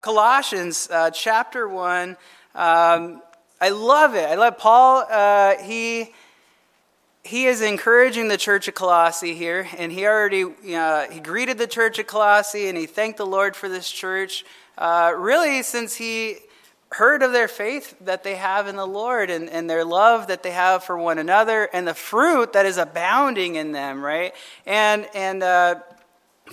Colossians uh, chapter 1. Um, I love it. I love Paul. Uh, he, he is encouraging the church of Colossae here, and he already he greeted the church of Colossae and he thanked the Lord for this church. Uh, really, since he heard of their faith that they have in the Lord and, and their love that they have for one another and the fruit that is abounding in them, right? And, and uh,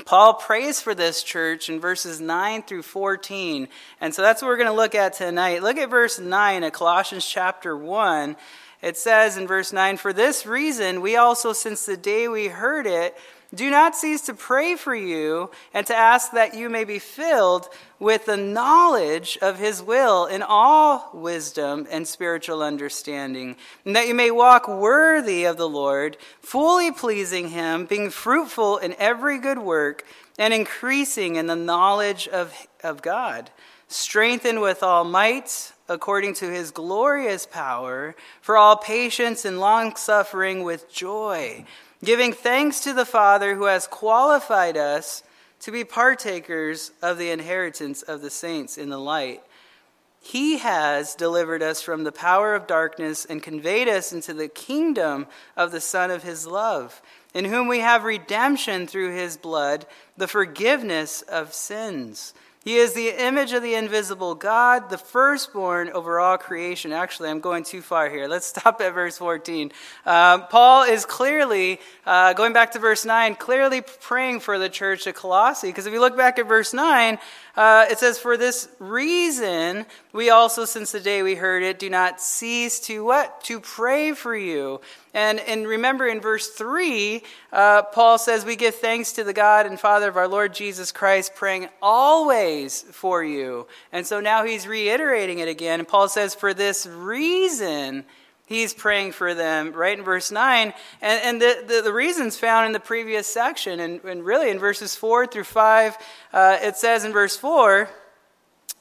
Paul prays for this church in verses 9 through 14. And so that's what we're going to look at tonight. Look at verse 9 of Colossians chapter 1. It says in verse 9, For this reason, we also, since the day we heard it, do not cease to pray for you and to ask that you may be filled with the knowledge of his will in all wisdom and spiritual understanding, and that you may walk worthy of the Lord, fully pleasing him, being fruitful in every good work, and increasing in the knowledge of, of God, strengthened with all might according to his glorious power, for all patience and long suffering with joy giving thanks to the Father who has qualified us to be partakers of the inheritance of the saints in the light. He has delivered us from the power of darkness and conveyed us into the kingdom of the Son of His love, in whom we have redemption through His blood, the forgiveness of sins. He is the image of the invisible God, the firstborn over all creation. Actually, I'm going too far here. Let's stop at verse 14. Um, Paul is clearly, uh, going back to verse 9, clearly praying for the church at Colossae. Because if you look back at verse 9, uh, it says, For this reason, we also, since the day we heard it, do not cease to what? To pray for you and, and remember in verse 3, uh, Paul says, We give thanks to the God and Father of our Lord Jesus Christ, praying always for you. And so now he's reiterating it again. And Paul says, For this reason, he's praying for them, right in verse 9. And, and the, the, the reasons found in the previous section, and, and really in verses 4 through 5, uh, it says in verse 4,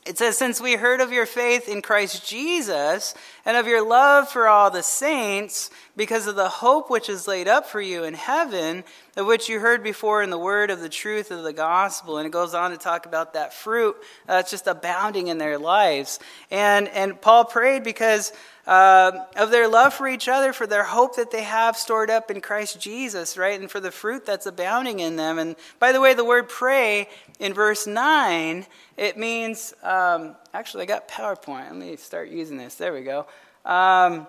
it says, Since we heard of your faith in Christ Jesus and of your love for all the saints, because of the hope which is laid up for you in heaven, of which you heard before in the word of the truth of the gospel. And it goes on to talk about that fruit uh, that's just abounding in their lives. And, and Paul prayed because uh, of their love for each other, for their hope that they have stored up in Christ Jesus, right? And for the fruit that's abounding in them. And by the way, the word pray in verse 9, it means, um, actually, I got PowerPoint. Let me start using this. There we go. Um,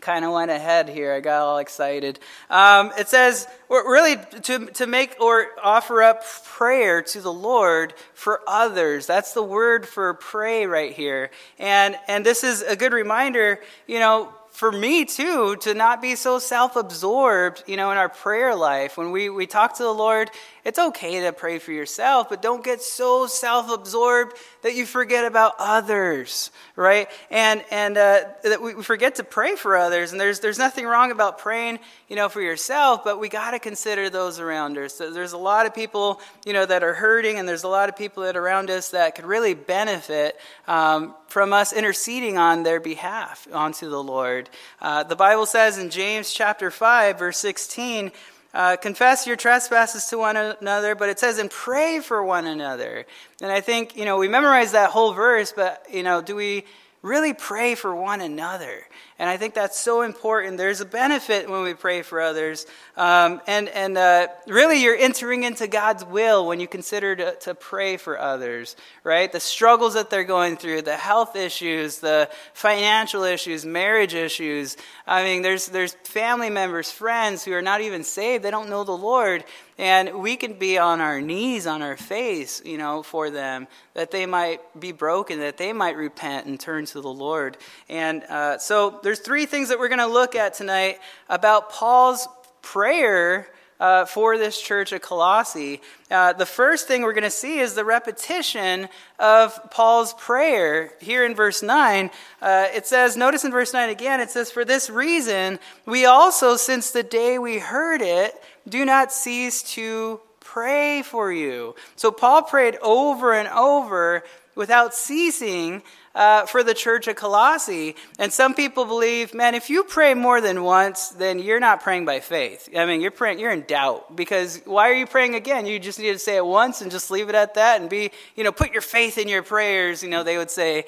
kind of went ahead here. I got all excited. Um, it says, really, to, to make or offer up prayer to the Lord for others. That's the word for pray right here. And, and this is a good reminder, you know, for me too to not be so self-absorbed you know in our prayer life when we, we talk to the lord it's okay to pray for yourself, but don't get so self absorbed that you forget about others, right? And, and uh, that we forget to pray for others. And there's, there's nothing wrong about praying, you know, for yourself, but we got to consider those around us. So there's a lot of people, you know, that are hurting, and there's a lot of people that are around us that could really benefit um, from us interceding on their behalf onto the Lord. Uh, the Bible says in James chapter 5, verse 16, uh, confess your trespasses to one another, but it says, and pray for one another. And I think, you know, we memorize that whole verse, but, you know, do we really pray for one another? And I think that's so important. There's a benefit when we pray for others. Um, and and uh, really, you're entering into God's will when you consider to, to pray for others, right? The struggles that they're going through, the health issues, the financial issues, marriage issues. I mean, there's, there's family members, friends who are not even saved, they don't know the Lord. And we can be on our knees, on our face, you know, for them, that they might be broken, that they might repent and turn to the Lord. And uh, so there's three things that we're going to look at tonight about Paul's prayer uh, for this church at Colossae. Uh, the first thing we're going to see is the repetition of Paul's prayer. Here in verse 9, uh, it says, notice in verse 9 again, it says, For this reason, we also, since the day we heard it, do not cease to pray for you. So Paul prayed over and over without ceasing uh, for the church of Colossae. And some people believe, man, if you pray more than once, then you're not praying by faith. I mean, you're praying, you're in doubt because why are you praying again? You just need to say it once and just leave it at that and be, you know, put your faith in your prayers. You know, they would say,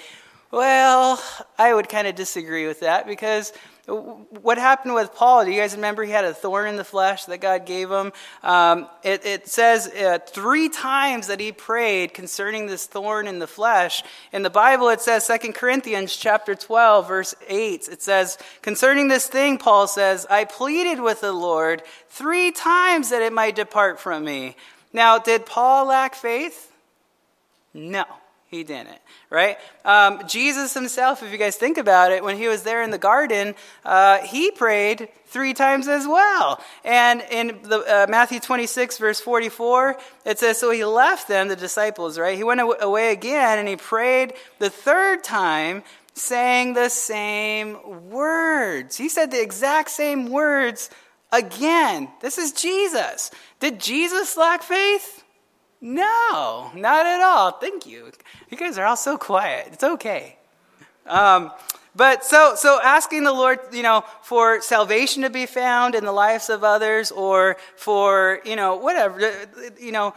well, I would kind of disagree with that because what happened with Paul? Do you guys remember he had a thorn in the flesh that God gave him? Um, it, it, says uh, three times that he prayed concerning this thorn in the flesh. In the Bible, it says, 2 Corinthians chapter 12, verse 8, it says, Concerning this thing, Paul says, I pleaded with the Lord three times that it might depart from me. Now, did Paul lack faith? No. He didn't, right? Um, Jesus himself, if you guys think about it, when he was there in the garden, uh, he prayed three times as well. And in the, uh, Matthew 26, verse 44, it says, So he left them, the disciples, right? He went away again and he prayed the third time, saying the same words. He said the exact same words again. This is Jesus. Did Jesus lack faith? No, not at all. Thank you. You guys are all so quiet. It's okay. Um, but so, so asking the Lord, you know, for salvation to be found in the lives of others, or for, you know, whatever, you know,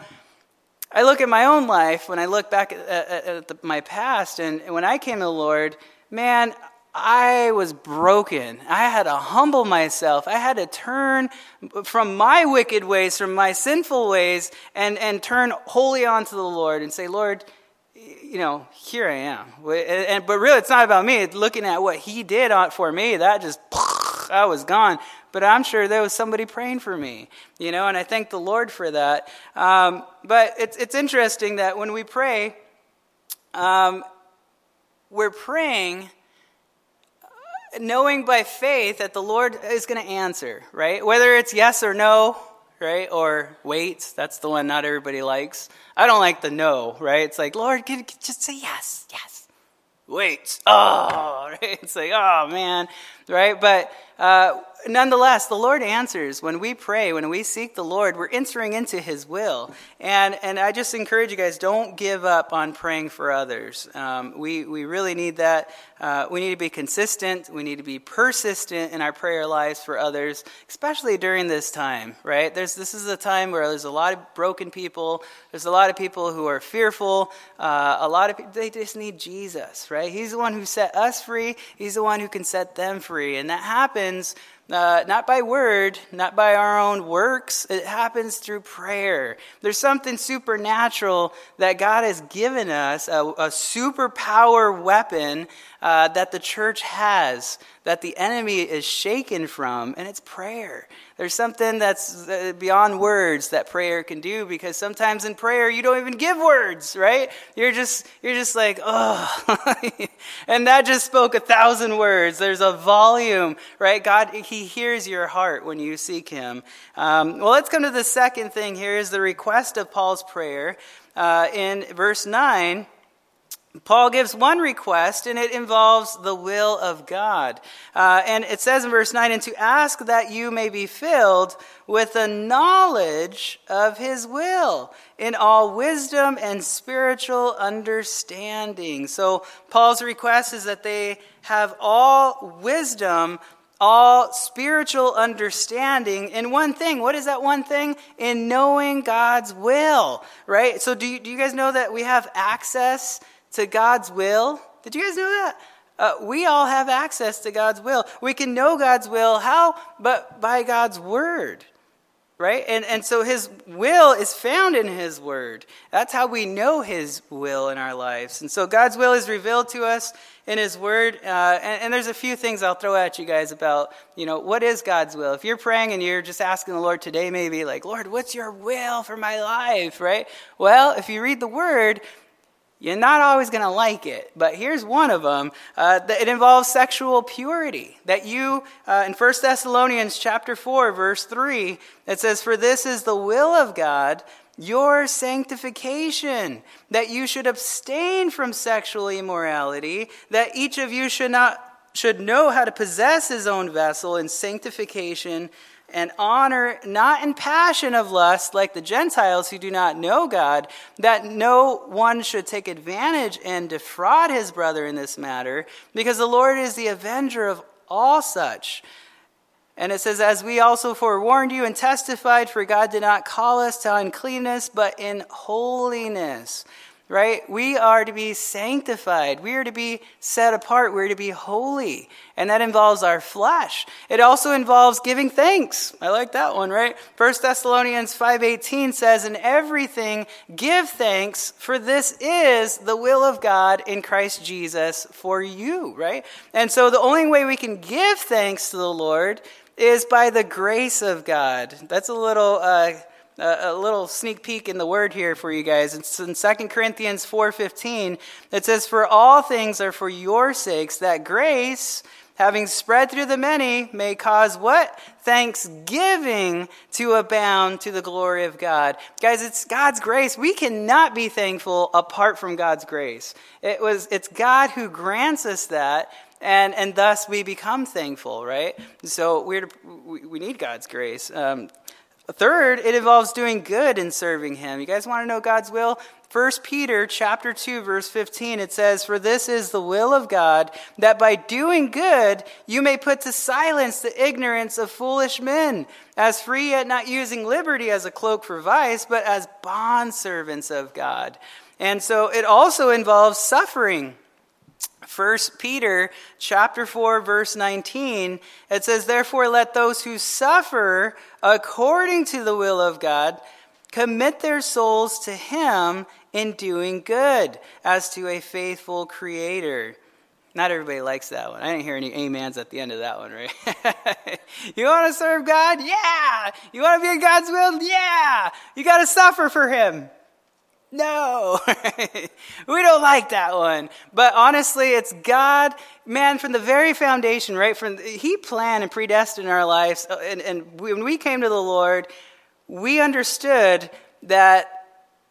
I look at my own life when I look back at, at, at the, my past, and when I came to the Lord, man, I was broken. I had to humble myself. I had to turn from my wicked ways, from my sinful ways, and, and turn wholly onto the Lord and say, Lord, you know, here I am. And, but really, it's not about me. It's looking at what He did for me. That just, I was gone. But I'm sure there was somebody praying for me, you know, and I thank the Lord for that. Um, but it's, it's interesting that when we pray, um, we're praying knowing by faith that the Lord is going to answer, right? Whether it's yes or no, right? Or wait, that's the one not everybody likes. I don't like the no, right? It's like, Lord, can, can just say yes, yes. Wait, oh, right? It's like, oh man, right? But uh, nonetheless, the Lord answers. When we pray, when we seek the Lord, we're entering into His will. And, and I just encourage you guys, don't give up on praying for others. Um, we, we really need that. Uh, we need to be consistent. We need to be persistent in our prayer lives for others, especially during this time, right? There's, this is a time where there's a lot of broken people. There's a lot of people who are fearful. Uh, a lot of people, they just need Jesus, right? He's the one who set us free. He's the one who can set them free. And that happens uh, not by word, not by our own works. It happens through prayer. There's something supernatural that God has given us, a, a superpower weapon uh, that the church has, that the enemy is shaken from, and it's prayer. There's something that's uh, beyond words that prayer can do because sometimes in prayer you don't even give words, right? You're just you're just like, oh, and that just spoke a thousand words. There's a volume, right? God, He hears your heart when you seek Him. Um, well, let's come to the second thing. Here is the request of Paul's prayer uh, in verse nine. Paul gives one request, and it involves the will of God. Uh, and it says in verse 9, and to ask that you may be filled with the knowledge of his will in all wisdom and spiritual understanding. So, Paul's request is that they have all wisdom, all spiritual understanding in one thing. What is that one thing? In knowing God's will, right? So, do you, do you guys know that we have access? To God's will. Did you guys know that? Uh, we all have access to God's will. We can know God's will. How? But by God's word. Right? And, and so his will is found in his word. That's how we know his will in our lives. And so God's will is revealed to us in his word. Uh, and, and there's a few things I'll throw at you guys about, you know, what is God's will? If you're praying and you're just asking the Lord today, maybe like, Lord, what's your will for my life? Right? Well, if you read the word, you're not always going to like it, but here's one of them. Uh, it involves sexual purity. That you, uh, in 1 Thessalonians chapter 4, verse 3, it says, For this is the will of God, your sanctification, that you should abstain from sexual immorality, that each of you should not should know how to possess his own vessel in sanctification and honor, not in passion of lust like the Gentiles who do not know God, that no one should take advantage and defraud his brother in this matter, because the Lord is the avenger of all such. And it says, As we also forewarned you and testified, for God did not call us to uncleanness, but in holiness right? We are to be sanctified. We are to be set apart. We're to be holy. And that involves our flesh. It also involves giving thanks. I like that one, right? 1 Thessalonians 5:18 says, "In everything give thanks, for this is the will of God in Christ Jesus for you," right? And so the only way we can give thanks to the Lord is by the grace of God. That's a little uh, a, little sneak peek in the word here for you guys. It's in 2 Corinthians 4.15. It says, For all things are for your sakes, that grace, having spread through the many, may cause what? Thanksgiving to abound to the glory of God. Guys, it's God's grace. We cannot be thankful apart from God's grace. It was, it's God who grants us that and and thus we become thankful, right? So we're we, we need God's grace. Um, Third, it involves doing good and serving him. You guys want to know God's will? 1 Peter chapter 2 verse 15 it says for this is the will of God that by doing good you may put to silence the ignorance of foolish men as free yet not using liberty as a cloak for vice but as bondservants of God. And so it also involves suffering. 1 Peter chapter 4 verse 19 it says therefore let those who suffer according to the will of God commit their souls to him in doing good as to a faithful creator. Not everybody likes that one. I didn't hear any amens at the end of that one, right? you want to serve God? Yeah. You want to be in God's will? Yeah. You got to suffer for him. No, we don't like that one. But honestly, it's God, man, from the very foundation, right? From He planned and predestined our lives, uh, and, and when we came to the Lord, we understood that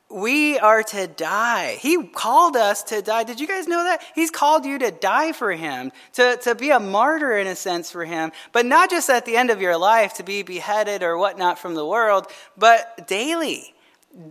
we are to die. He called us to die. Did you guys know that? He's called you to die for Him, to, to be a martyr in a sense for Him, but not just at the end of your life to be beheaded or whatnot from the world, but daily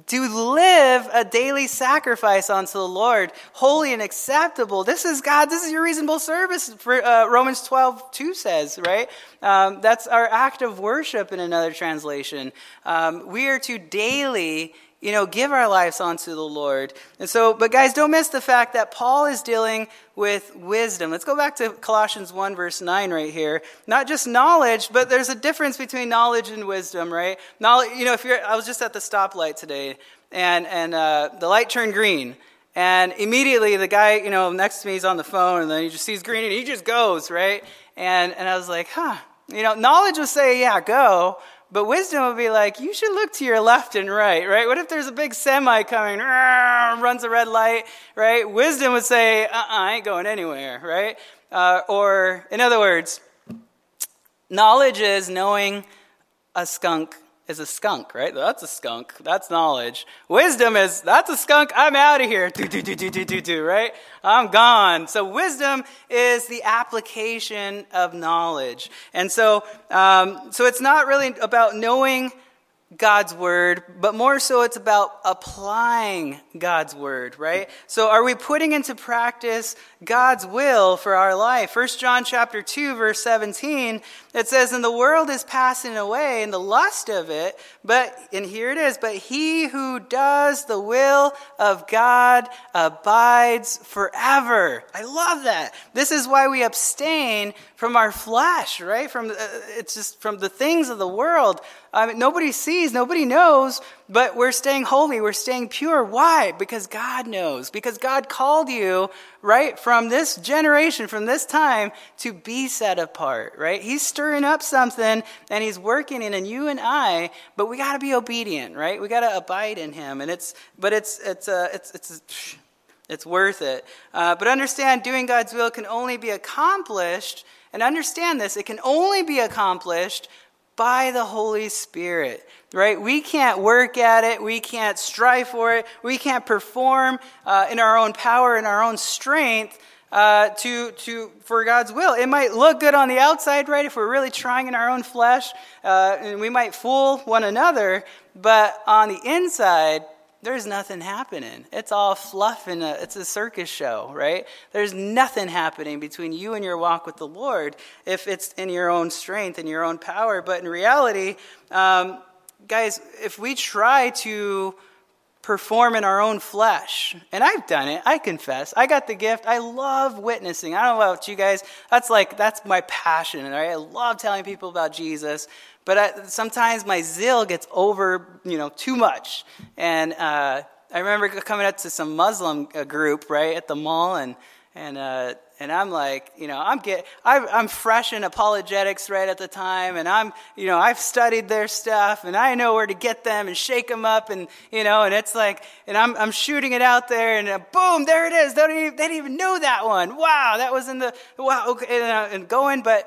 to live a daily sacrifice unto the Lord, holy and acceptable. This is God, this is your reasonable service, for, uh, Romans 12, 2 says, right? Um, that's our act of worship in another translation. Um, we are to daily you know, give our lives onto the Lord. And so, but guys, don't miss the fact that Paul is dealing with wisdom. Let's go back to Colossians 1, verse 9, right here. Not just knowledge, but there's a difference between knowledge and wisdom, right? Knowledge, you know, if you're, I was just at the stoplight today, and, and uh, the light turned green. And immediately the guy, you know, next to me is on the phone, and then he just sees green and he just goes, right? And, and I was like, huh. You know, knowledge would say, yeah, go. But wisdom would be like, you should look to your left and right, right? What if there's a big semi coming, runs a red light, right? Wisdom would say, uh uh I ain't going anywhere, right? Uh, or, in other words, knowledge is knowing a skunk is a skunk, right? That's a skunk. That's knowledge. Wisdom is, that's a skunk. I'm out of here. Do, do, do, do, do, do, do, right? I'm gone. So wisdom is the application of knowledge. And so, um, so it's not really about knowing God's word, but more so it's about applying God's word, right? So are we putting into practice God's will for our life? First John chapter 2 verse 17, it says, "And the world is passing away and the lust of it, but and here it is, but he who does the will of God abides forever." I love that. This is why we abstain from our flesh, right? From uh, it's just from the things of the world. I mean, nobody sees, nobody knows, but we're staying holy, we're staying pure. Why? Because God knows. Because God called you, right, from this generation, from this time, to be set apart, right? He's stirring up something and He's working in, in you and I, but we got to be obedient, right? We got to abide in Him. And it's, but it's, it's, uh, it's, it's, it's worth it. Uh, but understand, doing God's will can only be accomplished and understand this, it can only be accomplished by the Holy Spirit, right? We can't work at it. We can't strive for it. We can't perform uh, in our own power, in our own strength. uh, to, to, for God's will. It might look good on the outside, right, if we're really trying in our own flesh, uh, and we might fool one another, but on the inside, there's nothing happening. It's all fluff and a, it's a circus show, right? There's nothing happening between you and your walk with the Lord if it's in your own strength and your own power. But in reality, um, guys, if we try to perform in our own flesh, and I've done it, I confess, I got the gift. I love witnessing. I don't know about you guys. That's like, that's my passion, right? I love telling people about Jesus. But I, sometimes my zeal gets over, you know, too much. And uh, I remember coming up to some Muslim uh, group, right, at the mall, and, and, uh, and I'm like, you know, I'm get, I'm fresh in apologetics right at the time, and I'm, you know, I've studied their stuff, and I know where to get them and shake them up, and you know, and it's like, and I'm, I'm shooting it out there, and uh, boom, there it is. They didn't, even, they didn't even know that one. Wow, that was in the wow, okay, and, and going, but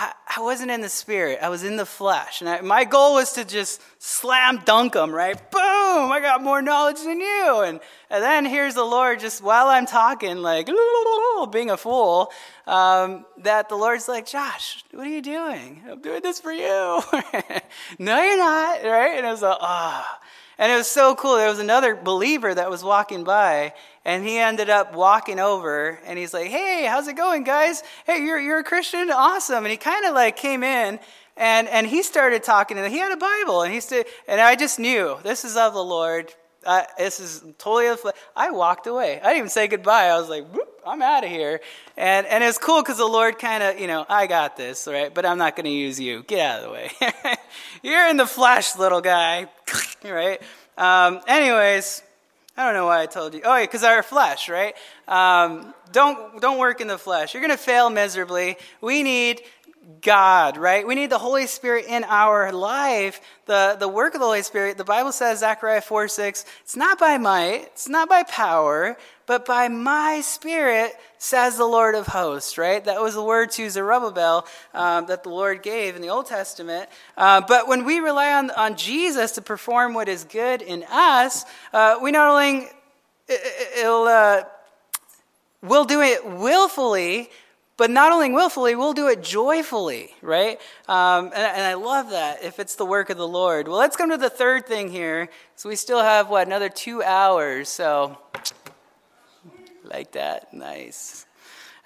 I, I wasn't in the spirit. I was in the flesh. And I, my goal was to just slam dunk them, right? Boom! I got more knowledge than you. And, and then here's the Lord just while I'm talking, like, being a fool, um, that the Lord's like, Josh, what are you doing? I'm doing this for you. no, you're not, right? And I was like, ah. Oh. And it was so cool. There was another believer that was walking by, and he ended up walking over, and he's like, "Hey, how's it going, guys? Hey, you're you're a Christian? Awesome!" And he kind of like came in, and and he started talking, and he had a Bible, and he said, and I just knew this is of the Lord. Uh, this is totally. I walked away. I didn't even say goodbye. I was like, I'm out of here. And and it's cool because the Lord kind of, you know, I got this, right? But I'm not going to use you. Get out of the way. You're in the flesh, little guy. right? Um, anyways, I don't know why I told you. Oh, yeah, because our flesh, right? Um, don't don't work in the flesh. You're going to fail miserably. We need God, right? We need the Holy Spirit in our life. The, the work of the Holy Spirit, the Bible says, Zechariah 4 6, it's not by might, it's not by power, but by my Spirit, says the Lord of hosts, right? That was the word to Zerubbabel um, that the Lord gave in the Old Testament. Uh, but when we rely on, on Jesus to perform what is good in us, uh, we not only, it'll, uh, we'll do it willfully, but not only willfully, we'll do it joyfully, right? Um, and, and, I love that if it's the work of the Lord. Well, let's come to the third thing here. So we still have, what, another two hours. So, like that. Nice.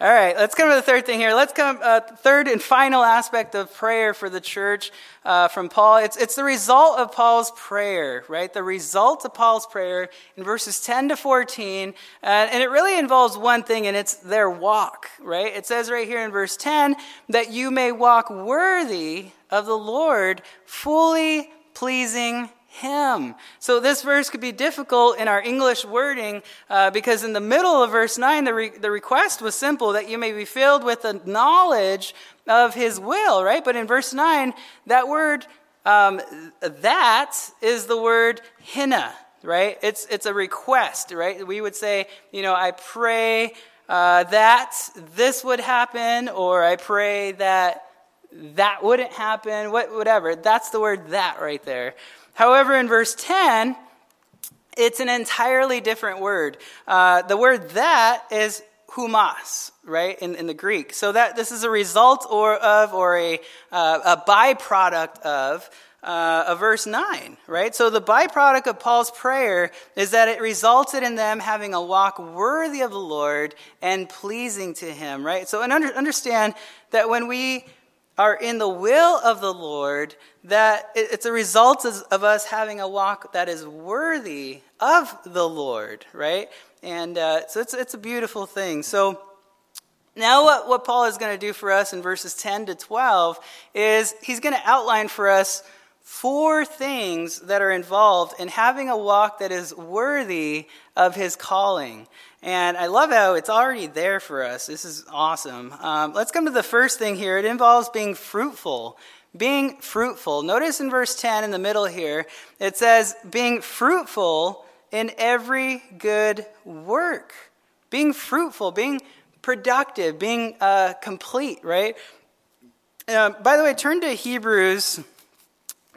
All right, let's come to the third thing here. Let's come, uh, third and final aspect of prayer for the church uh, from Paul. It's, it's the result of Paul's prayer, right? The result of Paul's prayer in verses 10 to 14. Uh, and it really involves one thing, and it's their walk, right? It says right here in verse 10 that you may walk worthy of the Lord, fully pleasing him. So this verse could be difficult in our English wording uh, because in the middle of verse 9, the, re- the request was simple that you may be filled with the knowledge of his will, right? But in verse 9, that word, um, that is the word hina, right? It's, it's a request, right? We would say, you know, I pray uh, that this would happen, or I pray that that wouldn't happen, what, whatever. That's the word that right there. However, in verse 10, it's an entirely different word. Uh, the word that is humas, right, in, in the Greek. So that this is a result or of or a, uh, a byproduct of uh, verse 9, right? So the byproduct of Paul's prayer is that it resulted in them having a walk worthy of the Lord and pleasing to him, right? So and under, understand that when we are in the will of the Lord, that it's a result of us having a walk that is worthy of the Lord, right? And uh, so it's, it's a beautiful thing. So now, what, what Paul is going to do for us in verses 10 to 12 is he's going to outline for us four things that are involved in having a walk that is worthy of his calling. And I love how it's already there for us. This is awesome. Um, let's come to the first thing here. It involves being fruitful. Being fruitful. Notice in verse 10 in the middle here, it says, being fruitful in every good work. Being fruitful, being productive, being uh, complete, right? Uh, by the way, turn to Hebrews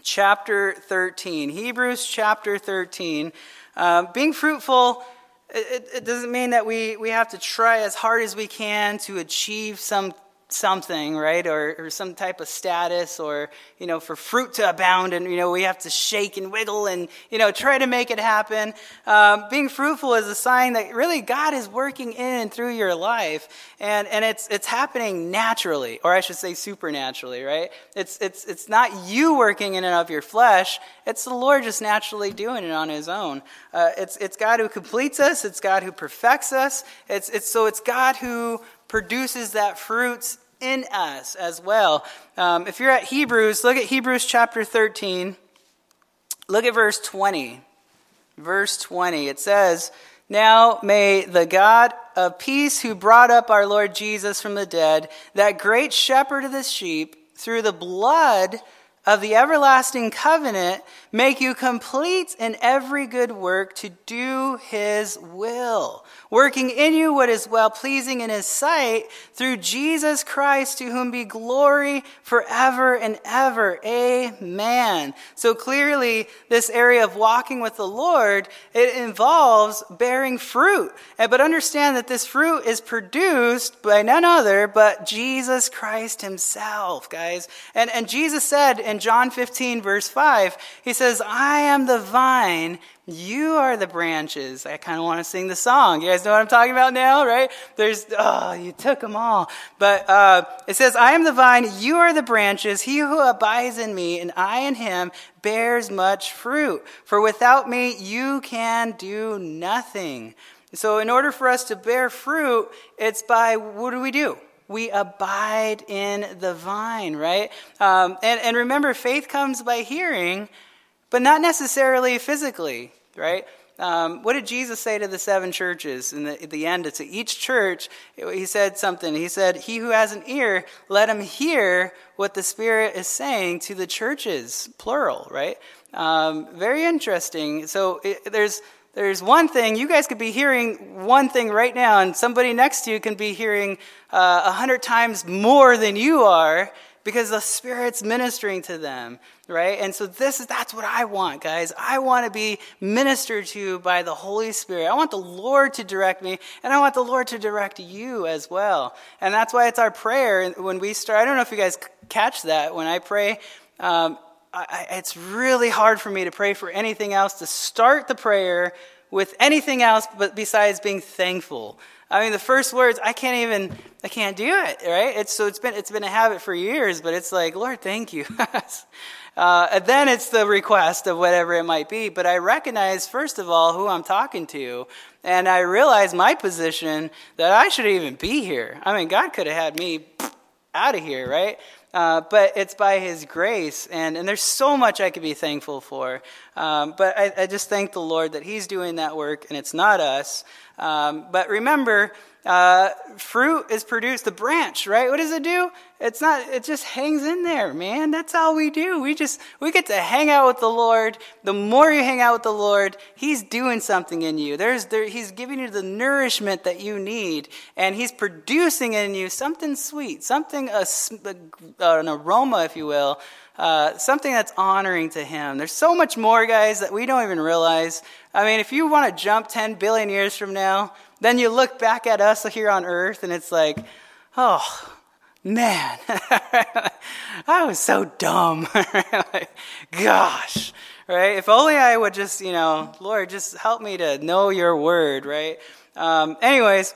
chapter 13. Hebrews chapter 13. Uh, being fruitful it, it, doesn't mean that we, we have to try as hard as we can to achieve some something, right? Or, or some type of status, or, you know, for fruit to abound, and, you know, we have to shake and wiggle and, you know, try to make it happen. Um, being fruitful is a sign that really God is working in and through your life, and, and it's, it's happening naturally, or I should say supernaturally, right? It's, it's, it's not you working in and of your flesh, it's the Lord just naturally doing it on His own. Uh, it's, it's God who completes us, it's God who perfects us, it's, it's, so it's God who produces that fruit in us as well. Um, if you're at Hebrews, look at Hebrews chapter 13. Look at verse 20. Verse 20. It says, Now may the God of peace, who brought up our Lord Jesus from the dead, that great shepherd of the sheep, through the blood of the everlasting covenant, make you complete in every good work to do his will working in you what is well pleasing in his sight through Jesus Christ, to whom be glory forever and ever. Amen. So clearly, this area of walking with the Lord, it involves bearing fruit. But understand that this fruit is produced by none other but Jesus Christ himself, guys. And, and Jesus said in John 15, verse 5, he says, I am the vine you are the branches. I kind of want to sing the song. You guys know what I'm talking about now, right? There's, oh, you took them all. But uh, it says, I am the vine, you are the branches. He who abides in me, and I in him, bears much fruit. For without me, you can do nothing. So, in order for us to bear fruit, it's by what do we do? We abide in the vine, right? Um, and, and remember, faith comes by hearing but not necessarily physically, right? Um, what did Jesus say to the seven churches in the, at the end? To each church, he said something. He said, He who has an ear, let him hear what the Spirit is saying to the churches, plural, right? Um, very interesting. So it, there's, there's one thing, you guys could be hearing one thing right now, and somebody next to you can be hearing uh, a uh, hundred times more than you are because the Spirit's ministering to them, right? And so this is that's what I want, guys. I want to be ministered to by the Holy Spirit. I want the Lord to direct me, and I want the Lord to direct you as well. And that's why it's our prayer when we start. I don't know if you guys catch that when I pray. Um, I, it's really hard for me to pray for anything else to start the prayer with anything else but besides being thankful I mean, the first words, I can't even, I can't do it, right? It's, so it's been, it's been a habit for years, but it's like, Lord, thank you. uh, and then it's the request of whatever it might be. But I recognize, first of all, who I'm talking to. And I realize my position that I shouldn't even be here. I mean, God could have had me out of here, right? Uh, but it's by His grace, and, and there's so much I could be thankful for. Um, but I, I, just thank the Lord that He's doing that work, and it's not us. Um, but remember, uh, fruit is produced, the branch, right? What does it do? It's not, it just hangs in there, man. That's all we do. We just, we get to hang out with the Lord. The more you hang out with the Lord, He's doing something in you. There's, there, He's giving you the nourishment that you need, and He's producing in you something sweet, something, a, an aroma, if you will, uh, something that's honoring to Him. There's so much more, guys, that we don't even realize. I mean, if you want to jump 10 billion years from now, then you look back at us here on earth and it's like, oh, man, I was so dumb. Gosh, right? If only I would just, you know, Lord, just help me to know your word, right? Um, anyways,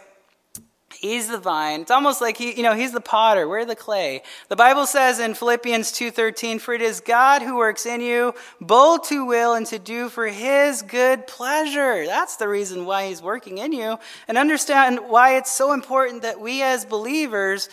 He's the vine. It's almost like he, you know, he's the potter. We're the clay. The Bible says in Philippians 2:13, "For it is God who works in you both to will and to do for his good pleasure." That's the reason why he's working in you. And understand why it's so important that we as believers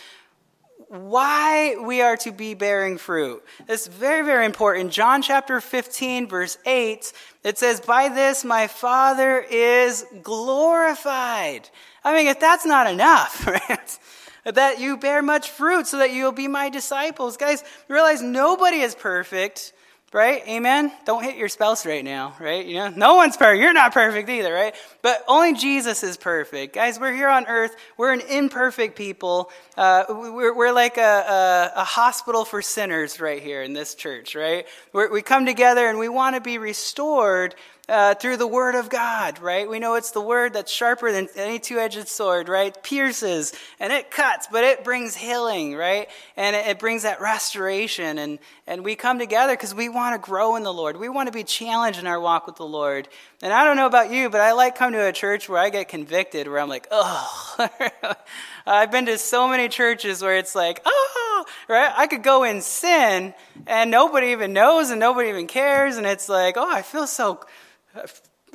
why we are to be bearing fruit. It's very, very important. John chapter 15, verse 8, it says, By this my Father is glorified. I mean, if that's not enough, right? that you bear much fruit so that you'll be my disciples. Guys, realize nobody is perfect, right? Amen? Don't hit your spouse right now, right? You know, no one's perfect. You're not perfect either, right? But only Jesus is perfect. Guys, we're here on earth. We're an imperfect people. Uh, we're, we're like a, a, a, hospital for sinners right here in this church, right? We're, we come together and we want to be restored uh, through the word of God, right? We know it's the word that's sharper than any two edged sword, right? Pierces and it cuts, but it brings healing, right? And it, it brings that restoration. And, and we come together because we want to grow in the Lord. We want to be challenged in our walk with the Lord. And I don't know about you, but I like coming to a church where I get convicted, where I'm like, oh. I've been to so many churches where it's like, oh, right? I could go in sin and nobody even knows and nobody even cares. And it's like, oh, I feel so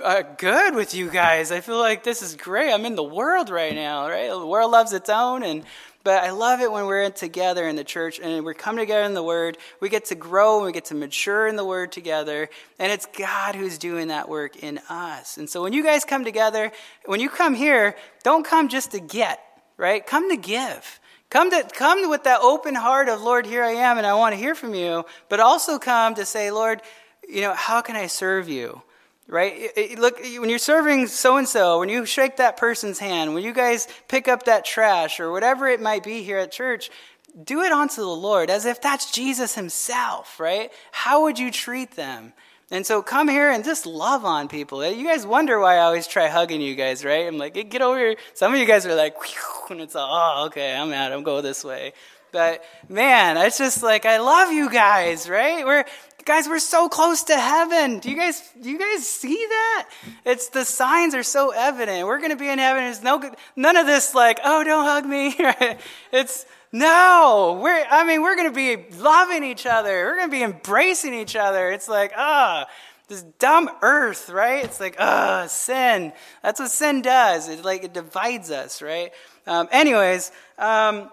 uh, good with you guys. I feel like this is great. I'm in the world right now, right? The world loves its own, and but I love it when we're together in the church and we come together in the Word. We get to grow and we get to mature in the Word together, and it's God who's doing that work in us. And so when you guys come together, when you come here, don't come just to get, right? Come to give. Come to come with that open heart of Lord, here I am, and I want to hear from you. But also come to say, Lord, you know, how can I serve you? Right? look, when you're serving so and so, when you shake that person's hand, when you guys pick up that trash or whatever it might be here at church, do it unto the Lord as if that's Jesus Himself, right? How would you treat them? And so come here and just love on people. Eh, you guys wonder why I always try hugging you guys, right? I'm like, get over here. Some of you guys are like, and it's all, oh, okay, I'm out. I'm going this way. But man, it's just like I love you guys, right? We're Guys, we're so close to heaven. Do you guys do you guys see that? It's the signs are so evident. We're going to be in heaven. There's no none of this like, "Oh, don't hug me." it's no. We're I mean, we're going to be loving each other. We're going to be embracing each other. It's like, ah, oh, this dumb earth, right? It's like, ah, oh, sin. That's what sin does. It like it divides us, right? Um, anyways, um,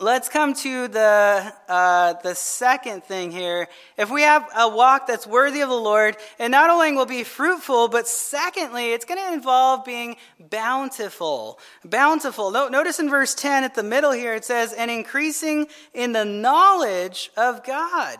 let's come to the, uh, the second thing here. If we have a walk that's worthy of the Lord, it not only will be fruitful, but secondly, it's going to involve being bountiful. Bountiful. Notice in verse 10 at the middle here, it says, and increasing in the knowledge of God.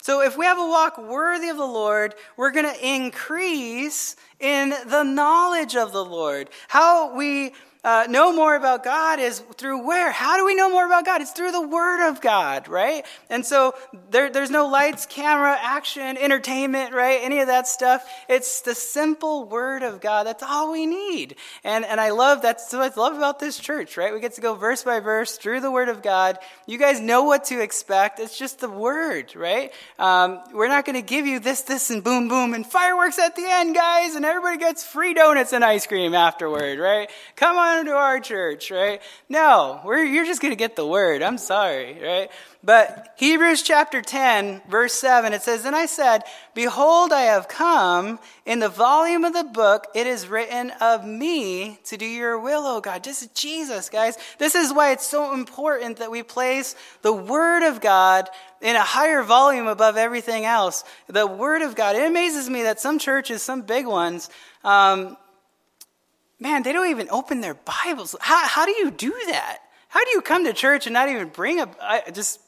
So if we have a walk worthy of the Lord, we're going to increase in the knowledge of the Lord. How we uh, know more about God is through where? How do we know more about God? It's through the Word of God, right? And so there, there's no lights, camera, action, entertainment, right? Any of that stuff. It's the simple Word of God. That's all we need. And, and I love that's what I love about this church, right? We get to go verse by verse through the Word of God. You guys know what to expect. It's just the Word, right? Um, we're not going to give you this, this, and boom, boom, and fireworks at the end, guys, and everybody gets free donuts and ice cream afterward, right? Come on to our church, right? No, you're just going to get the word. I'm sorry, right? But Hebrews chapter 10, verse 7, it says, And I said, Behold, I have come. In the volume of the book, it is written of me to do your will, O God. Just Jesus, guys. This is why it's so important that we place the Word of God in a higher volume above everything else. The Word of God. It amazes me that some churches, some big ones, um, man, they don't even open their Bibles. How, how do you do that? How do you come to church and not even bring a, I just,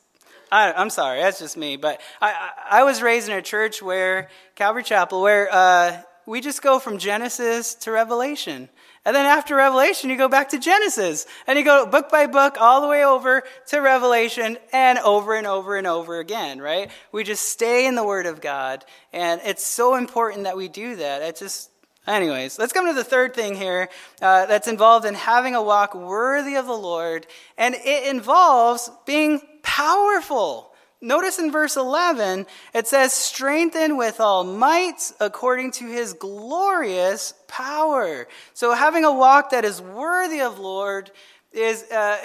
I, am sorry, that's just me, but I, I, I, was raised in a church where, Calvary Chapel, where uh, we just go from Genesis to Revelation. And then after Revelation, you go back to Genesis. And you go book by book all the way over to Revelation and over and over and over again, right? We just stay in the Word of God. And it's so important that we do that. It's just, Anyways, let's come to the third thing here uh, that's involved in having a walk worthy of the Lord, and it involves being powerful. Notice in verse 11, it says, strengthen with all might according to his glorious power. So having a walk that is worthy of Lord is, uh,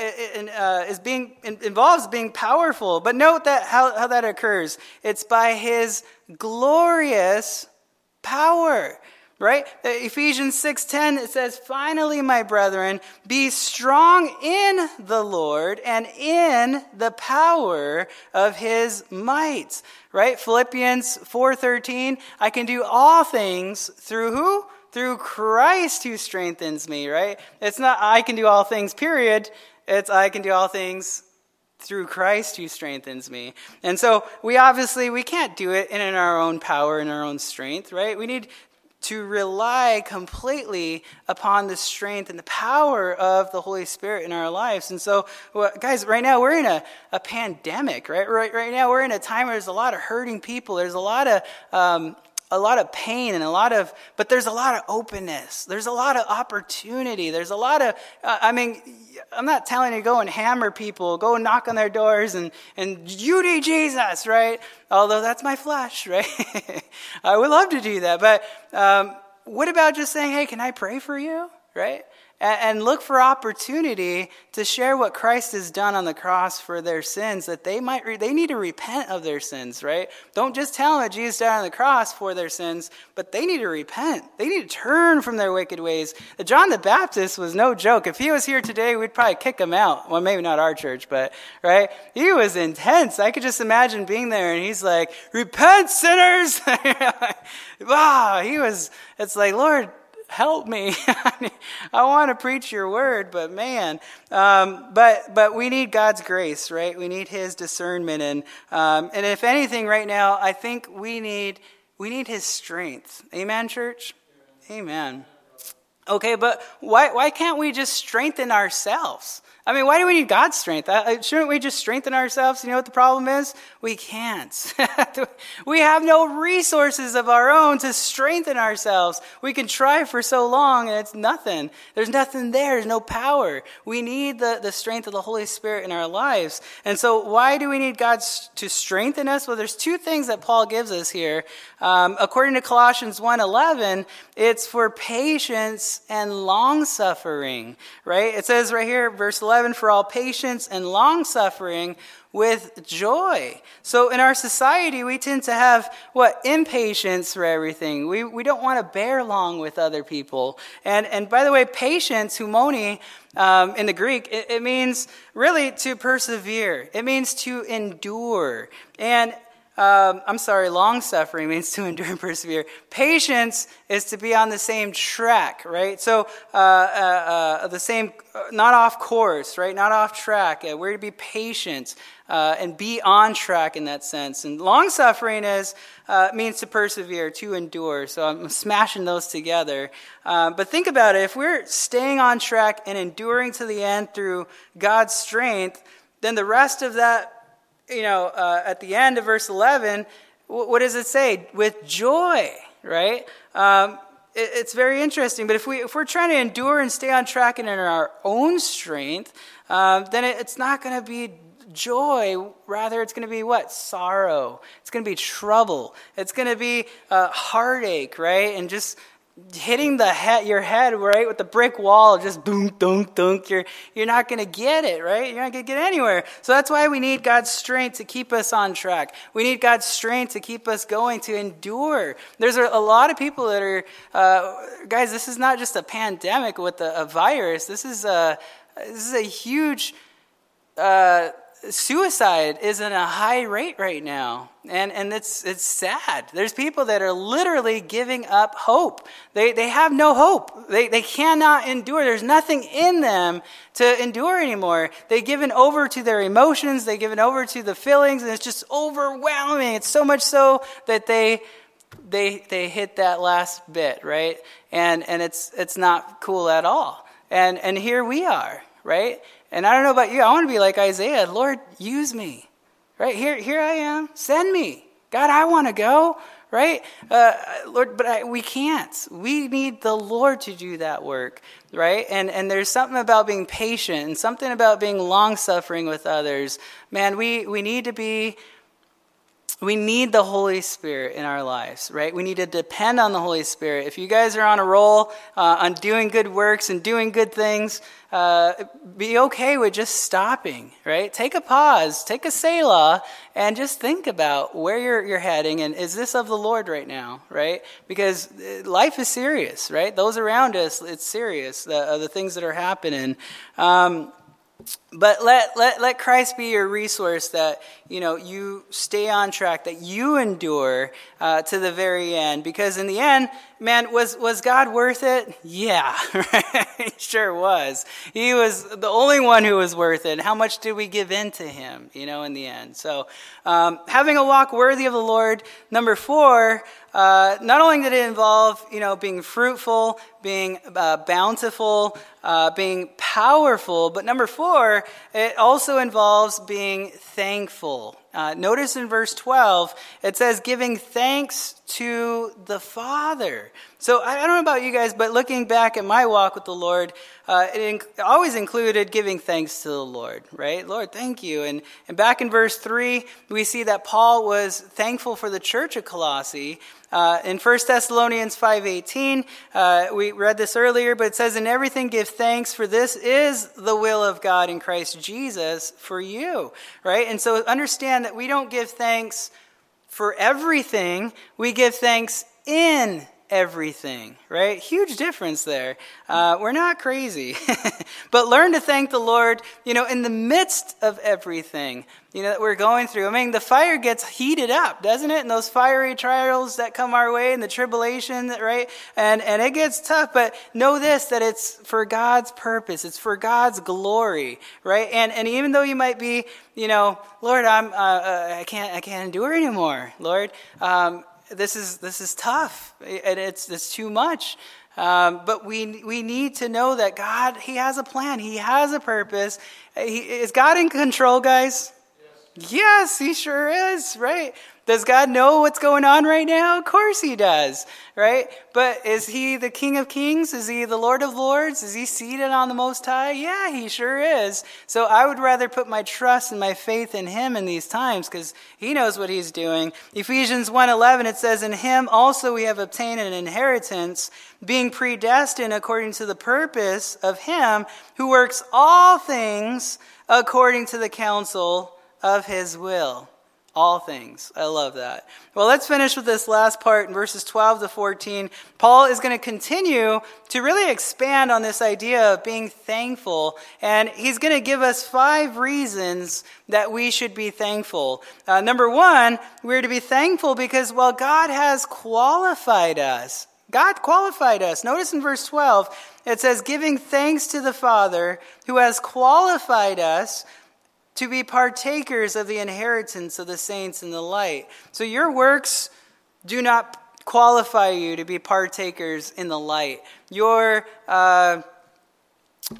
uh, is being, involves being powerful. But note that how, how that occurs. It's by his glorious power right? Ephesians 6.10 it says finally my brethren be strong in the lord and in the power of his might right? Philippians 4.13 i can do all things through who? Through christ who strengthens me right? It's not i can do all things period. It's i can do all things through Christ who strengthens me. And so we obviously we can't do it in our own power and our own strength, right? We need to rely completely upon the strength and the power of the Holy Spirit in our lives. And so, well, guys, right now we're in a, a pandemic, right? right? Right now we're in a time where there's a lot of hurting people. There's a lot of um, a lot of pain and a lot of but there's a lot of openness. There's a lot of opportunity. There's a lot of uh, i mean i'm not telling you go and hammer people. Go and knock on their doors and and you need jesus right? Although that's my flesh right? I would love to do that. But um, what about just saying hey can i pray for you? Right and look for opportunity to share what Christ has done on the cross for their sins that they might re- they need to repent of their sins, right? Don't just tell them that Jesus died on the cross for their sins, but they need to repent. They need to turn from their wicked ways. John the Baptist was no joke. If he was here today, we'd probably kick him out. Well, maybe not our church, but right? He was intense. I could just imagine being there and he's like, "Repent, sinners!" wow, he was it's like, "Lord, help me. I want to preach your word, but man, um, but but we need God's grace, right? We need His discernment, and um, and if anything, right now, I think we need we need His strength. Amen, church. Amen. Okay, but why why can't we just strengthen ourselves? I mean, why do we need God's strength? Uh, shouldn't we just strengthen ourselves? You know what the problem is? We can't. we have no resources of our own to strengthen ourselves. We can try for so long and it's nothing. There's nothing there. There's no power. We need the, the strength of the Holy Spirit in our lives. And so why do we need God to strengthen us? Well, there's two things that Paul gives us here. Um, according to Colossians 1.11, it's for patience and long suffering, right? It says right here, verse 11, 11 for all patience and long suffering with joy. So in our society, we tend to have what? Impatience for everything. We, we don't want to bear long with other people. And, and by the way, patience, humoni, um, in the Greek, it, it means really to persevere. It means to endure. And um, I'm sorry, long suffering means to endure and persevere. Patience is to be on the same track, right? So, uh, uh, uh, the same, uh, not off course, right? Not off track. Uh, we're to be patient uh, and be on track in that sense. And long suffering is means to persevere, to endure. So I'm smashing those together. but think about it: if we're staying on track and enduring to the end through God's strength, then the rest of that you know, uh, at the end of verse 11, what does it say? With joy, right? Um, it, it's very interesting. But if, we, if we're trying to endure and stay on track and in our own strength, um, then it, it's not going to be joy. Rather, it's going to be what? Sorrow. It's going to be trouble. It's going to be uh, heartache, right? And just hitting the head, your head right with the brick wall, just boom, dunk, dunk. You're you're not to get it, right? You're not to get anywhere. So that's why we need God's strength to keep us on track. We need God's strength to keep us going, to endure. There's a, a lot of people that are, uh, guys. This is not just a pandemic with a, a virus. This is a this is a huge. Uh, suicide is in a high rate right now. And, and it's, it's sad. There's people that are literally giving up hope. They, they have no hope. They, they cannot endure. There's nothing in them to endure anymore. They've given over to their emotions, they've given over to the feelings, and it's just overwhelming. It's so much so that they, they, they hit that last bit, right? And, and it's, it's not cool at all. And, and here we are, right? And I don't know about you, I want to be like Isaiah. Lord, use me. Right? Here, here I am. Send me. God, I want to go. Right? Uh, Lord, but I, we can't. We need the Lord to do that work. Right? And, and there's something about being patient and something about being long suffering with others. Man, we, we need to be we need the Holy Spirit in our lives, right? We need to depend on the Holy Spirit. If you guys are on a roll uh, on doing good works and doing good things, uh, be okay with just stopping, right? Take a pause, take a Selah, and just think about where you're, you're heading and is this of the Lord right now, right? Because uh, life is serious, right? Those around us, it's serious, the, uh, the things that are happening. Um, but let, let, let Christ be your resource that, you know, you stay on track, that you endure uh, to the very end. Because in the end, man, was, was God worth it? Yeah, he sure was. He was the only one who was worth it. How much did we give in to him, you know, in the end? So um, having a walk worthy of the Lord. Number four, uh, not only did it involve, you know, being fruitful, being uh, bountiful, uh, being powerful, but number four, it also involves being thankful. Uh, notice in verse 12, it says, giving thanks to the Father. So I don't know about you guys, but looking back at my walk with the Lord, uh, it always included giving thanks to the Lord, right? Lord, thank you. And, and back in verse 3, we see that Paul was thankful for the church of Colossae. Uh, in 1 Thessalonians 5.18, uh, we read this earlier, but it says, In everything give thanks, for this is the will of God in Christ Jesus for you, right? And so understand that we don't give thanks for everything, we give thanks in everything, right? Huge difference there. Uh, we're not crazy. but learn to thank the Lord, you know, in the midst of everything, you know, that we're going through. I mean, the fire gets heated up, doesn't it? And those fiery trials that come our way and the tribulation, right? And, and it gets tough, but know this, that it's for God's purpose. It's for God's glory, right? And, and even though you might be, you know, Lord, I'm, uh, uh, I can't, I can't endure anymore, Lord. Um, this is this is tough, and it's it's too much. Um, but we we need to know that God He has a plan. He has a purpose. He, is God in control, guys? Yes. yes, He sure is. Right. Does God know what's going on right now? Of course he does, right? But is he the King of Kings? Is he the Lord of Lords? Is he seated on the Most High? Yeah, he sure is. So I would rather put my trust and my faith in him in these times because he knows what he's doing. Ephesians 1:11 it says in him also we have obtained an inheritance being predestined according to the purpose of him who works all things according to the counsel of his will all things. I love that. Well, let's finish with this last part in verses 12 to 14. Paul is going to continue to really expand on this idea of being thankful, and he's going to give us five reasons that we should be thankful. Uh, number one, we're to be thankful because, well, God has qualified us. God qualified us. Notice in verse 12, it says, giving thanks to the Father who has qualified us to be partakers of the inheritance of the saints in the light. So your works do not qualify you to be partakers in the light. Your uh,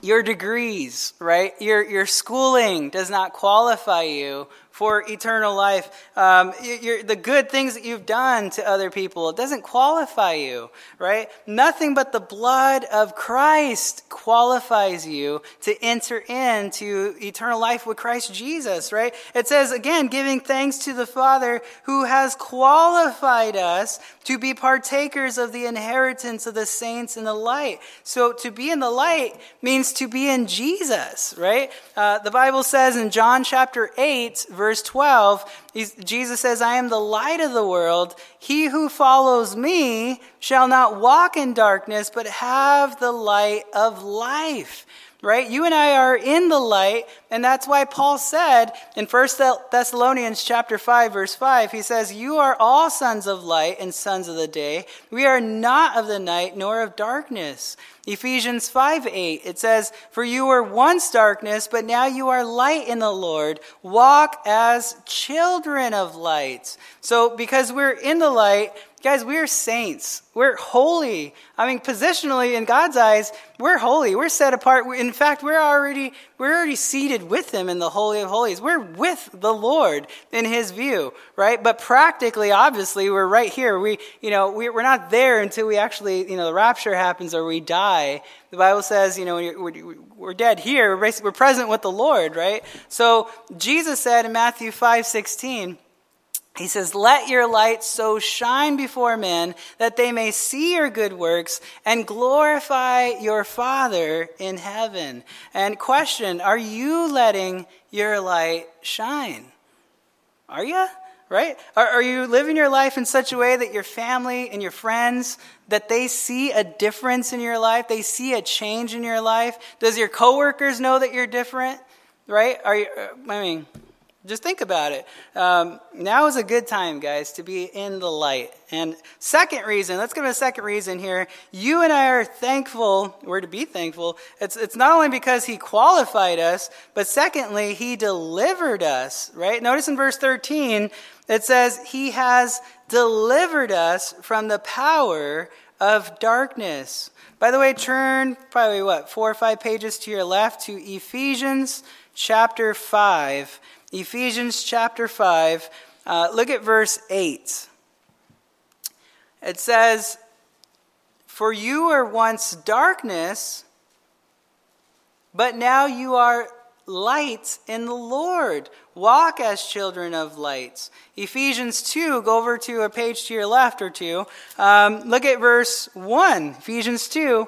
your degrees, right? Your your schooling does not qualify you for eternal life. Um, the good things that you've done to other people, it doesn't qualify you, right? Nothing but the blood of Christ qualifies you to enter into eternal life with Christ Jesus, right? It says, again, giving thanks to the Father who has qualified us to be partakers of the inheritance of the saints in the light. So to be in the light means to be in Jesus, right? Uh, the Bible says in John chapter 8, verse verse 12, Jesus says, I am the light of the world. He who follows me shall not walk in darkness, but have the light of life right? You and I are in the light, and that's why Paul said in 1 Thessalonians chapter 5 verse 5, he says, "You are all sons of light and sons of the day. We are not of the night nor of darkness." Ephesians 5 8, it says, For you were once darkness, but now you are light in the Lord. Walk as children of light. So, because we're in the light, Guys, we're saints. We're holy. I mean, positionally in God's eyes, we're holy. We're set apart. In fact, we're already we're already seated with him in the holy of holies. We're with the Lord in his view, right? But practically, obviously, we're right here. We, you know, we're not there until we actually, you know, the rapture happens or we die. The Bible says, you know, we're dead here. We're present with the Lord, right? So Jesus said in Matthew 5, 16, he says, Let your light so shine before men that they may see your good works and glorify your Father in heaven. And question, are you letting your light shine? Are you? Right? Are, are you living your life in such a way that your family and your friends, that they see a difference in your life? They see a change in your life? Does your coworkers know that you're different? Right? Are you, uh, I mean, just think about it. Um, now is a good time, guys, to be in the light. And second reason, let's give a second reason here. You and I are thankful, we're to be thankful. It's, it's not only because he qualified us, but secondly, he delivered us, right? Notice in verse 13, it says, He has delivered us from the power of darkness. By the way, turn probably what, four or five pages to your left to Ephesians chapter 5. Ephesians chapter 5, uh, look at verse 8. It says, For you were once darkness, but now you are light in the Lord. Walk as children of lights. Ephesians 2, go over to a page to your left or two. Um, look at verse 1. Ephesians 2,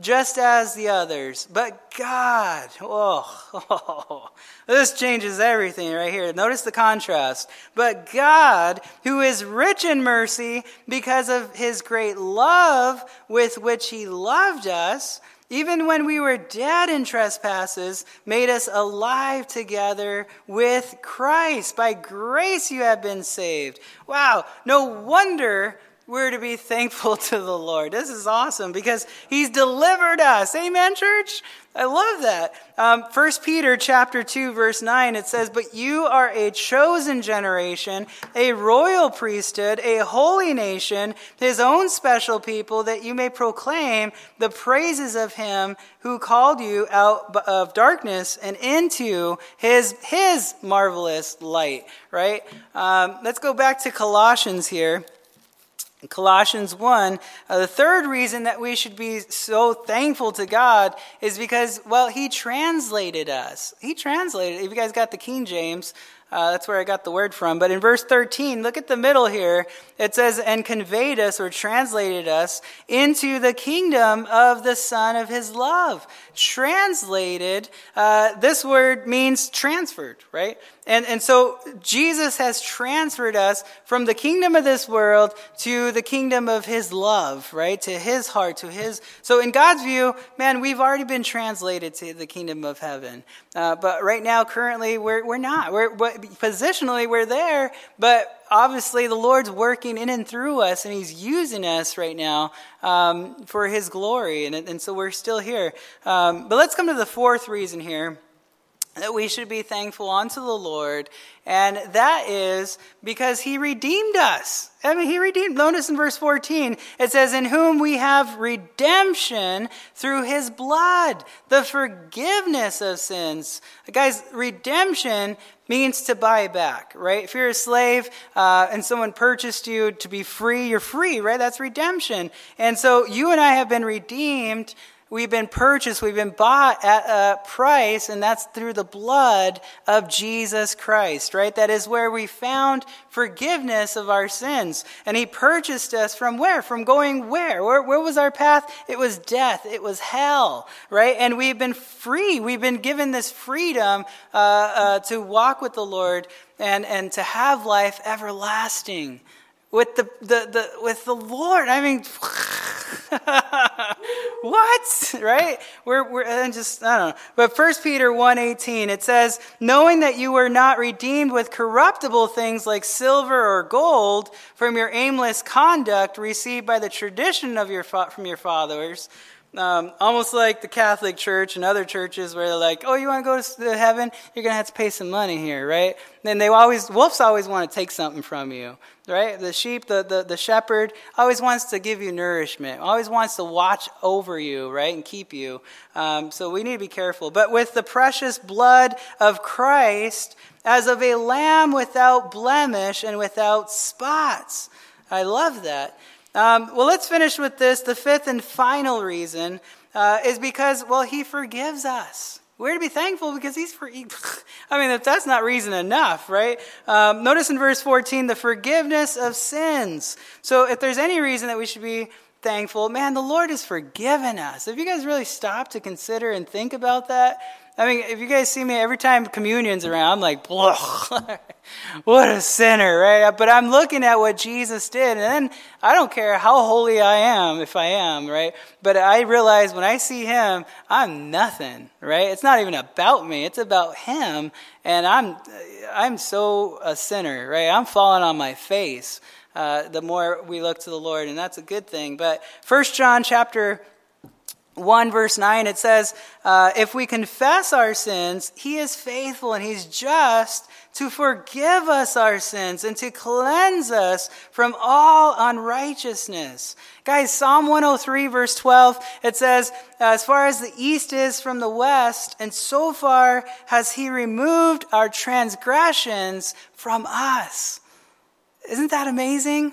just as the others. But God, oh, oh, this changes everything right here. Notice the contrast. But God, who is rich in mercy because of his great love with which he loved us, even when we were dead in trespasses, made us alive together with Christ. By grace you have been saved. Wow, no wonder we're to be thankful to the Lord. This is awesome because He's delivered us. Amen, church? I love that. Um, 1 Peter chapter 2, verse 9, it says, But you are a chosen generation, a royal priesthood, a holy nation, his own special people, that you may proclaim the praises of him who called you out of darkness and into his, his marvelous light, right? Um, let's go back to Colossians here. Colossians 1, uh, the third reason that we should be so thankful to God is because, well, He translated us. He translated. If you guys got the King James, uh, that's where I got the word from. But in verse 13, look at the middle here. It says, and conveyed us or translated us into the kingdom of the Son of His love. Translated, uh, this word means transferred, right? And, and so Jesus has transferred us from the kingdom of this world to the kingdom of his love, right? To his heart, to his. So in God's view, man, we've already been translated to the kingdom of heaven. Uh, but right now, currently, we're, we're not. We're, positionally, we're there, but obviously the Lord's working in and through us, and He's using us right now um, for His glory. And, and so we're still here. Um, but let's come to the fourth reason here that we should be thankful unto the Lord, and that is because He redeemed us. I mean, He redeemed. Notice in verse 14, it says, In whom we have redemption through His blood, the forgiveness of sins. Guys, redemption means to buy back, right? If you're a slave uh, and someone purchased you to be free, you're free, right? That's redemption. And so you and I have been redeemed We've been purchased, we've been bought at a price, and that's through the blood of Jesus Christ, right? That is where we found forgiveness of our sins. And He purchased us from where? From going where? Where, where was our path? It was death, it was hell, right? And we've been free. We've been given this freedom uh, uh, to walk with the Lord and, and to have life everlasting with the, the, the with the Lord. I mean, what? Right? We're, we're just, I don't know. But 1 Peter 1.18, it says, knowing that you were not redeemed with corruptible things like silver or gold from your aimless conduct received by the tradition of your, from your fathers, um, almost like the Catholic Church and other churches where they're like, oh, you want to go to heaven? You're going to have to pay some money here, right? And they always, wolves always want to take something from you, right? The sheep, the, the, the shepherd always wants to give you nourishment, always wants to watch over you, right? And keep you. Um, so we need to be careful. But with the precious blood of Christ, as of a lamb without blemish and without spots. I love that. Um, well, let's finish with this. The fifth and final reason uh, is because, well, he forgives us. We're to be thankful because he's for. I mean, if that's not reason enough, right? Um, notice in verse 14 the forgiveness of sins. So, if there's any reason that we should be thankful, man, the Lord has forgiven us. If you guys really stop to consider and think about that, I mean, if you guys see me every time communion's around, I'm like, what a sinner, right? But I'm looking at what Jesus did, and then I don't care how holy I am, if I am, right? But I realize when I see Him, I'm nothing, right? It's not even about me; it's about Him, and I'm, I'm so a sinner, right? I'm falling on my face. Uh, the more we look to the Lord, and that's a good thing. But First John chapter 1 verse 9 it says uh, if we confess our sins he is faithful and he's just to forgive us our sins and to cleanse us from all unrighteousness. Guys psalm 103 verse 12 it says as far as the east is from the west and so far has he removed our transgressions from us. Isn't that amazing?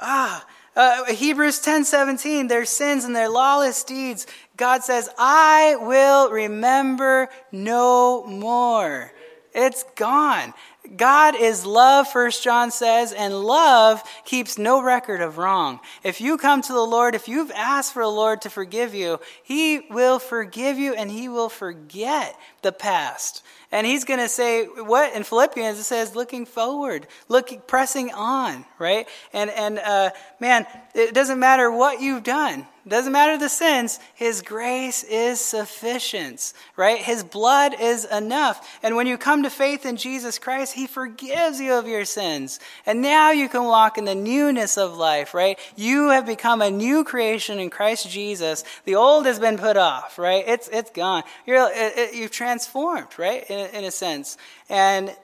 Ah uh, Hebrews 10 17, their sins and their lawless deeds, God says, I will remember no more. It's gone. God is love, First John says, and love keeps no record of wrong. If you come to the Lord, if you've asked for the Lord to forgive you, He will forgive you and He will forget the past. And he's going to say what in Philippians it says, looking forward, looking, pressing on, right? And and uh, man, it doesn't matter what you've done. Doesn't matter the sins, His grace is sufficient, right? His blood is enough. And when you come to faith in Jesus Christ, He forgives you of your sins. And now you can walk in the newness of life, right? You have become a new creation in Christ Jesus. The old has been put off, right? It's, it's gone. You're, it, it, you've transformed, right? In, in a sense. And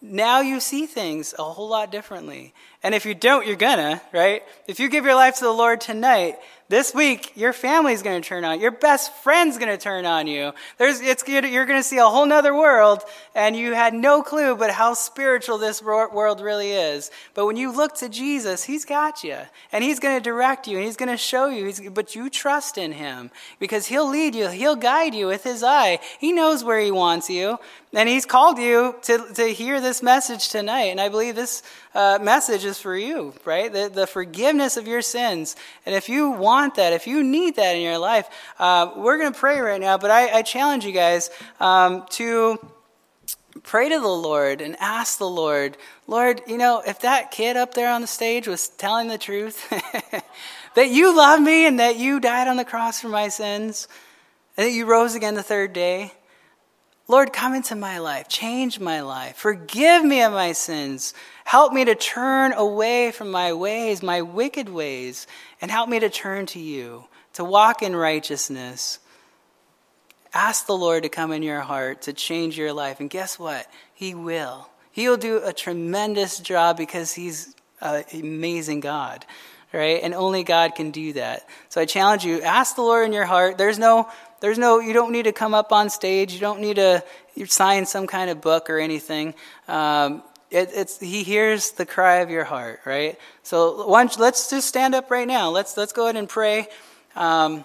now you see things a whole lot differently. And if you don't, you're gonna, right? If you give your life to the Lord tonight, this week, your family's going to turn on. Your best friend's going to turn on you. There's, it's, you're going to see a whole nother world, and you had no clue but how spiritual this world really is. But when you look to Jesus, He's got you, and He's going to direct you, and He's going to show you. He's, but you trust in Him because He'll lead you, He'll guide you with His eye. He knows where He wants you, and He's called you to, to hear this message tonight. And I believe this uh, message is for you, right? The, the forgiveness of your sins. And if you want that, if you need that in your life, uh, we're going to pray right now. But I, I challenge you guys um, to pray to the Lord and ask the Lord, Lord, you know, if that kid up there on the stage was telling the truth, that you love me and that you died on the cross for my sins, and that you rose again the third day. Lord, come into my life, change my life, forgive me of my sins, help me to turn away from my ways, my wicked ways, and help me to turn to you, to walk in righteousness. Ask the Lord to come in your heart, to change your life, and guess what? He will. He'll do a tremendous job because He's an amazing God right? And only God can do that. So I challenge you, ask the Lord in your heart. There's no there's no, you don't need to come up on stage. You don't need to sign some kind of book or anything. Um, it, it's, he hears the cry of your heart, right? So let's just stand up right now. Let's, let's go ahead and pray. Um,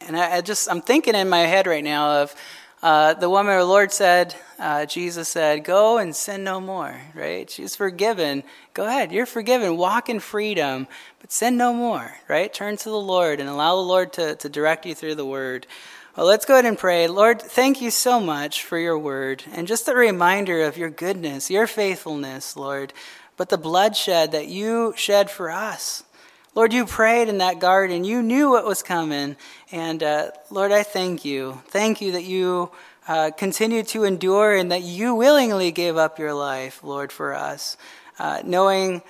and I, I, just, I'm thinking in my head right now of uh, the woman the Lord said, uh, Jesus said, Go and sin no more, right? She's forgiven. Go ahead, you're forgiven. Walk in freedom, but sin no more, right? Turn to the Lord and allow the Lord to, to direct you through the word. Well, let's go ahead and pray. Lord, thank you so much for your word and just a reminder of your goodness, your faithfulness, Lord, but the bloodshed that you shed for us. Lord, you prayed in that garden. You knew what was coming. And uh, Lord, I thank you. Thank you that you uh, continue to endure and that you willingly gave up your life, Lord, for us, uh, knowing.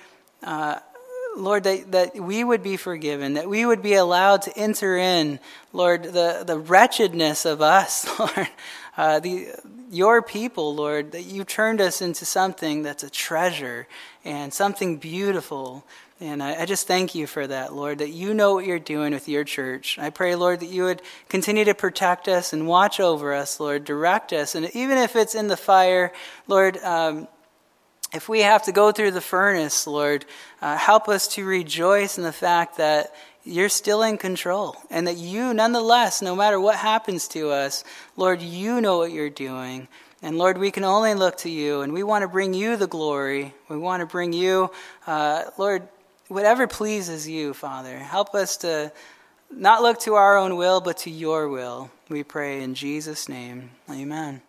Lord, that, that we would be forgiven, that we would be allowed to enter in, Lord, the, the wretchedness of us, Lord, uh, the, your people, Lord, that you turned us into something that's a treasure and something beautiful. And I, I, just thank you for that, Lord, that you know what you're doing with your church. I pray, Lord, that you would continue to protect us and watch over us, Lord, direct us. And even if it's in the fire, Lord, um, if we have to go through the furnace, Lord, uh, help us to rejoice in the fact that you're still in control and that you, nonetheless, no matter what happens to us, Lord, you know what you're doing. And Lord, we can only look to you, and we want to bring you the glory. We want to bring you, uh, Lord, whatever pleases you, Father. Help us to not look to our own will, but to your will. We pray in Jesus' name. Amen.